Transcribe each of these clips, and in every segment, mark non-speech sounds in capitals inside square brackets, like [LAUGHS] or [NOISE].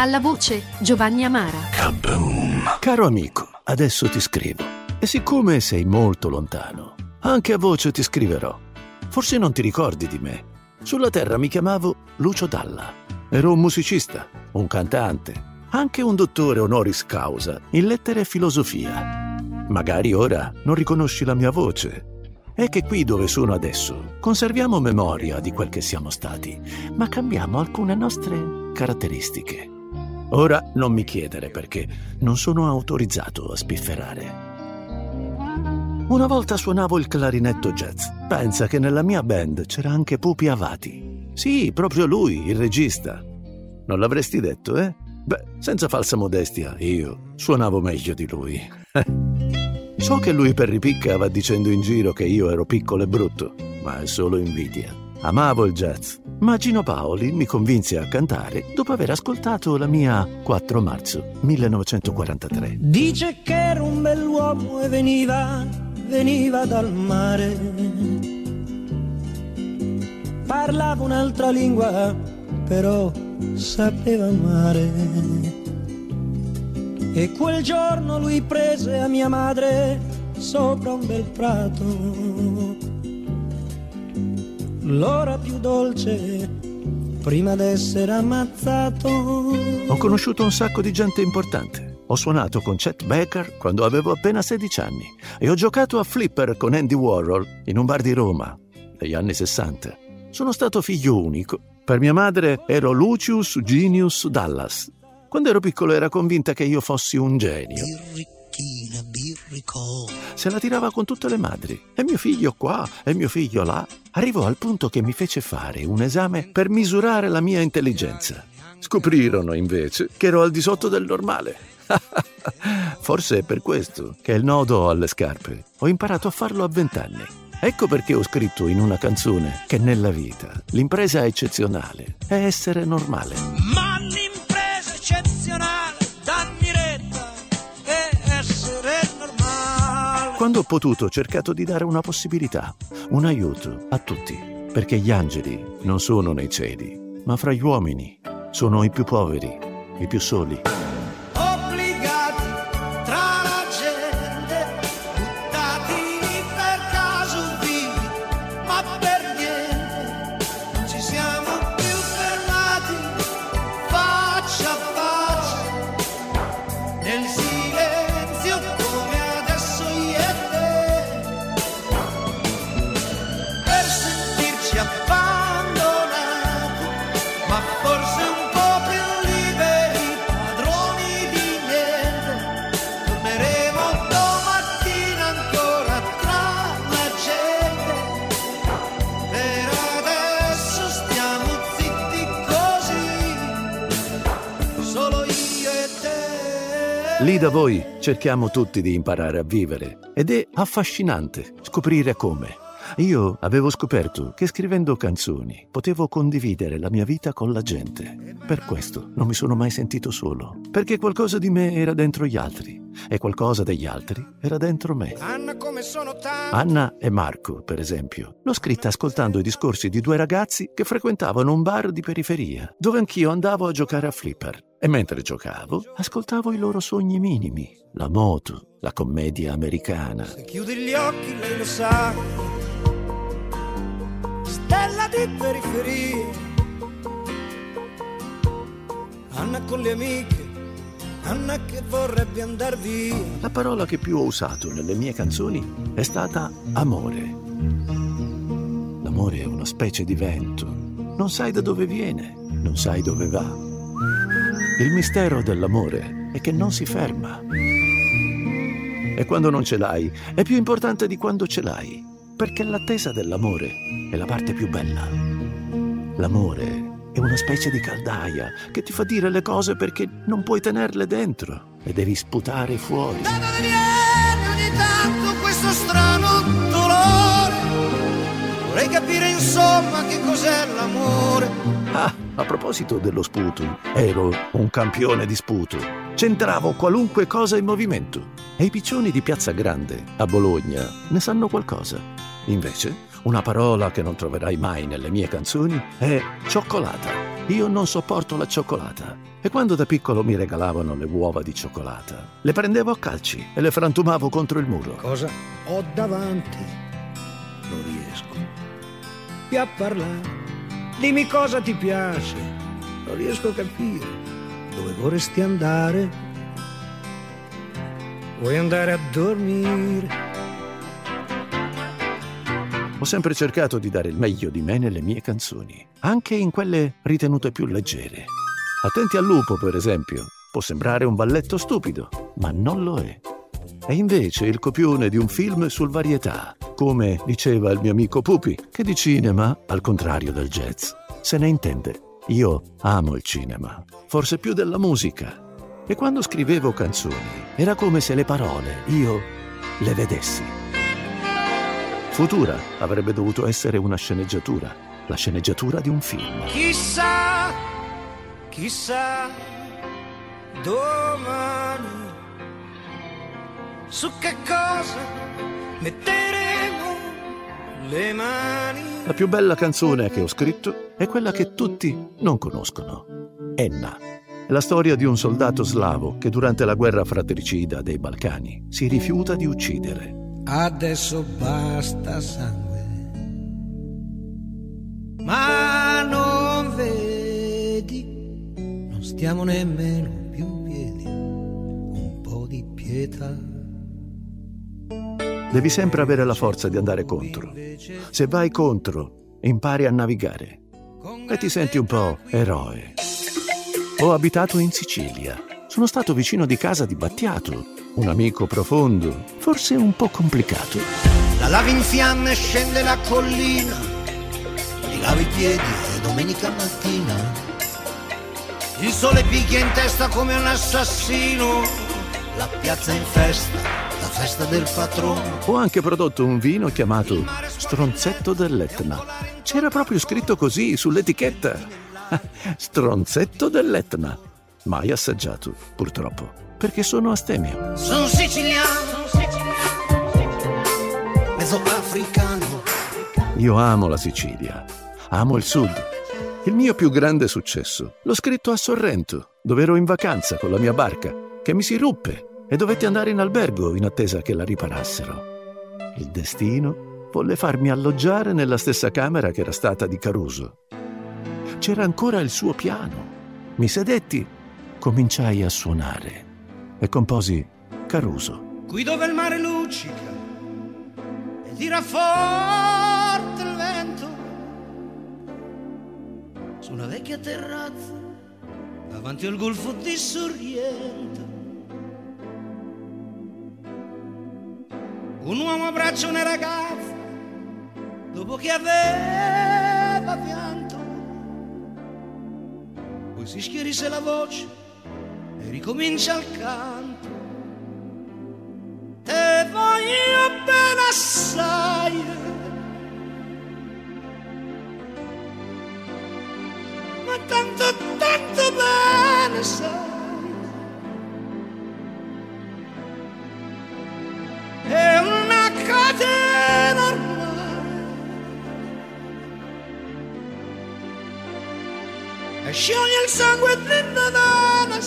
Alla voce Giovanni Amara. Kaboom! Caro amico, adesso ti scrivo. E siccome sei molto lontano, anche a voce ti scriverò. Forse non ti ricordi di me. Sulla Terra mi chiamavo Lucio Dalla. Ero un musicista, un cantante, anche un dottore honoris causa in lettere e filosofia. Magari ora non riconosci la mia voce. È che qui dove sono adesso conserviamo memoria di quel che siamo stati, ma cambiamo alcune nostre caratteristiche. Ora non mi chiedere perché non sono autorizzato a spifferare. Una volta suonavo il clarinetto jazz. Pensa che nella mia band c'era anche Pupi Avati. Sì, proprio lui, il regista. Non l'avresti detto, eh? Beh, senza falsa modestia, io suonavo meglio di lui. [LAUGHS] so che lui per ripicca va dicendo in giro che io ero piccolo e brutto, ma è solo invidia. Amavo il jazz, ma Gino Paoli mi convinse a cantare dopo aver ascoltato la mia 4 marzo 1943. Dice che era un bell'uomo e veniva, veniva dal mare. Parlava un'altra lingua, però sapeva amare. E quel giorno lui prese a mia madre sopra un bel prato. L'ora più dolce prima d'essere ammazzato. Ho conosciuto un sacco di gente importante. Ho suonato con Chet Baker quando avevo appena 16 anni e ho giocato a flipper con Andy Warhol in un bar di Roma negli anni 60. Sono stato figlio unico. Per mia madre ero Lucius Genius Dallas. Quando ero piccolo era convinta che io fossi un genio. Birrichina, Se la tirava con tutte le madri. E mio figlio qua, e mio figlio là. Arrivò al punto che mi fece fare un esame per misurare la mia intelligenza. Scoprirono invece che ero al di sotto del normale. [LAUGHS] Forse è per questo che il nodo alle scarpe ho imparato a farlo a vent'anni. Ecco perché ho scritto in una canzone che nella vita l'impresa eccezionale è essere normale. Quando ho potuto ho cercato di dare una possibilità, un aiuto a tutti, perché gli angeli non sono nei cieli, ma fra gli uomini sono i più poveri, i più soli. Lì da voi cerchiamo tutti di imparare a vivere ed è affascinante scoprire come. Io avevo scoperto che scrivendo canzoni potevo condividere la mia vita con la gente. Per questo non mi sono mai sentito solo, perché qualcosa di me era dentro gli altri e qualcosa degli altri era dentro me. Anna e Marco, per esempio, l'ho scritta ascoltando i discorsi di due ragazzi che frequentavano un bar di periferia, dove anch'io andavo a giocare a flipper. E mentre giocavo, ascoltavo i loro sogni minimi, la moto, la commedia americana. Se chiudi gli occhi lei lo sa. Stella di periferia. Anna con le amiche. Anna che vorrebbe andar via. La parola che più ho usato nelle mie canzoni è stata amore. L'amore è una specie di vento. Non sai da dove viene, non sai dove va. Il mistero dell'amore è che non si ferma. E quando non ce l'hai è più importante di quando ce l'hai, perché l'attesa dell'amore è la parte più bella. L'amore è una specie di caldaia che ti fa dire le cose perché non puoi tenerle dentro e devi sputare fuori. Da dove viene ogni tanto questo strano dolore? Vorrei capire insomma che cos'è l'amore. Ah, a proposito dello sputo, ero un campione di sputo. C'entravo qualunque cosa in movimento. E i piccioni di Piazza Grande, a Bologna, ne sanno qualcosa. Invece, una parola che non troverai mai nelle mie canzoni è cioccolata. Io non sopporto la cioccolata. E quando da piccolo mi regalavano le uova di cioccolata, le prendevo a calci e le frantumavo contro il muro. Cosa ho davanti? Non riesco più a parlare. Dimmi cosa ti piace. Non riesco a capire dove vorresti andare. Vuoi andare a dormire? Ho sempre cercato di dare il meglio di me nelle mie canzoni, anche in quelle ritenute più leggere. Attenti al lupo, per esempio, può sembrare un balletto stupido, ma non lo è. È invece il copione di un film sul varietà, come diceva il mio amico Pupi, che di cinema, al contrario del jazz, se ne intende. Io amo il cinema, forse più della musica. E quando scrivevo canzoni, era come se le parole io le vedessi. Futura avrebbe dovuto essere una sceneggiatura, la sceneggiatura di un film. Chissà, chissà, domani su che cosa mani. La più bella canzone che ho scritto è quella che tutti non conoscono. Enna. È la storia di un soldato slavo che durante la guerra fratricida dei Balcani si rifiuta di uccidere. Adesso basta sangue. Ma non vedi, non stiamo nemmeno più in piedi. Un po' di pietà. Devi sempre avere la forza di andare contro. Se vai contro, impari a navigare e ti senti un po' eroe. Ho abitato in Sicilia. Sono stato vicino di casa di Battiato, un amico profondo, forse un po' complicato. La lava in fiamme scende la collina, ti lavi i piedi e domenica mattina. Il sole picchia in testa come un assassino, la piazza in festa, la festa del patrono. Ho anche prodotto un vino chiamato Stronzetto dell'Etna. C'era proprio scritto così sull'etichetta. [LAUGHS] Stronzetto dell'Etna. Mai assaggiato, purtroppo, perché sono astemio. Sono siciliano, mezzo africano. Io amo la Sicilia, amo il sud. Il mio più grande successo l'ho scritto a Sorrento, dove ero in vacanza con la mia barca, che mi si ruppe e dovetti andare in albergo in attesa che la riparassero. Il destino volle farmi alloggiare nella stessa camera che era stata di Caruso. C'era ancora il suo piano. Mi sedetti, cominciai a suonare e composi Caruso. Qui dove il mare luccica e tira forte il vento, su una vecchia terrazza davanti al golfo di Sorrento. Un uomo abbraccia una ragazza dopo che aveva pianto, poi si schierisse la voce e ricomincia il canto. Te voglio bene assai. Ma tanto, tanto bene sai. Catena ormai. E scioglie il sangue dentro da una.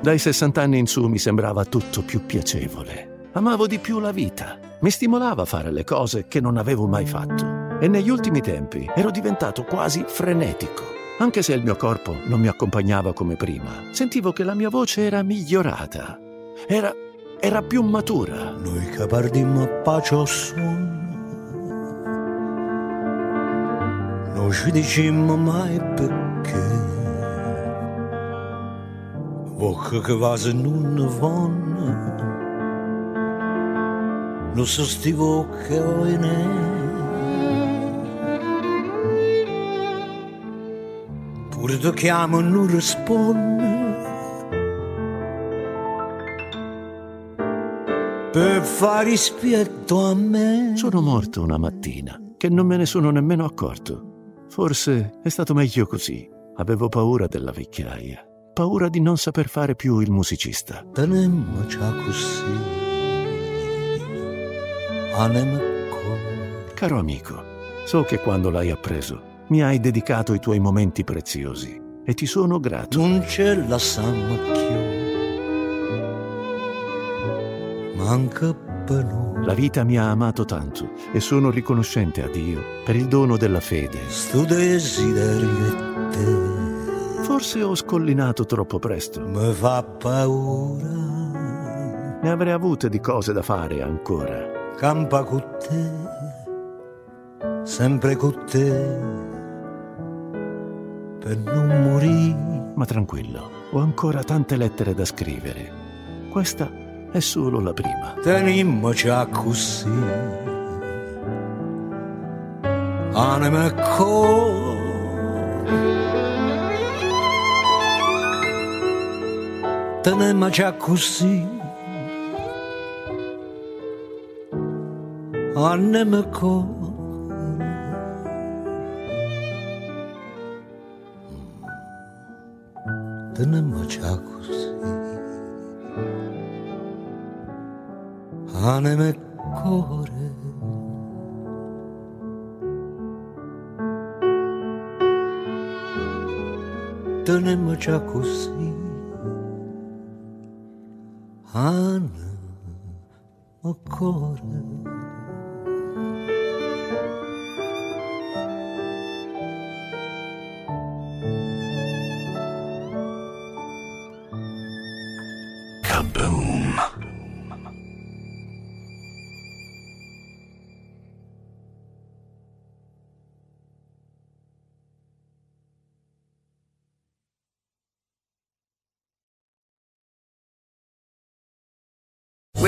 Dai 60 anni in su mi sembrava tutto più piacevole. Amavo di più la vita. Mi stimolava a fare le cose che non avevo mai fatto. E negli ultimi tempi ero diventato quasi frenetico. Anche se il mio corpo non mi accompagnava come prima, sentivo che la mia voce era migliorata. Era, era più matura. Noi che perdimmo pace o sonno, non ci dicimmo mai perché. Woche che was non vanno, lo sostivo che ho in Pure ti chiamo e non rispondi per fare rispetto a me. Sono morto una mattina che non me ne sono nemmeno accorto. Forse è stato meglio così. Avevo paura della vecchiaia, paura di non saper fare più il musicista. Tenemmoci così. Caro amico, so che quando l'hai appreso mi hai dedicato i tuoi momenti preziosi e ti sono grato. Non c'è la samma più. Manca per noi. La vita mi ha amato tanto e sono riconoscente a Dio per il dono della fede. Sto desiderio te. Forse ho scollinato troppo presto. Mi fa paura. Ne avrei avute di cose da fare ancora. Campa con te, sempre con te, per non morire. Ma tranquillo, ho ancora tante lettere da scrivere. Questa è solo la prima. Tenimmoci così, anima e cuore. Tenimmoci così. anima e cuore. Tenimmoci così. Anima e cuore. Tenemmoci così, anima e cuore. Kaboom.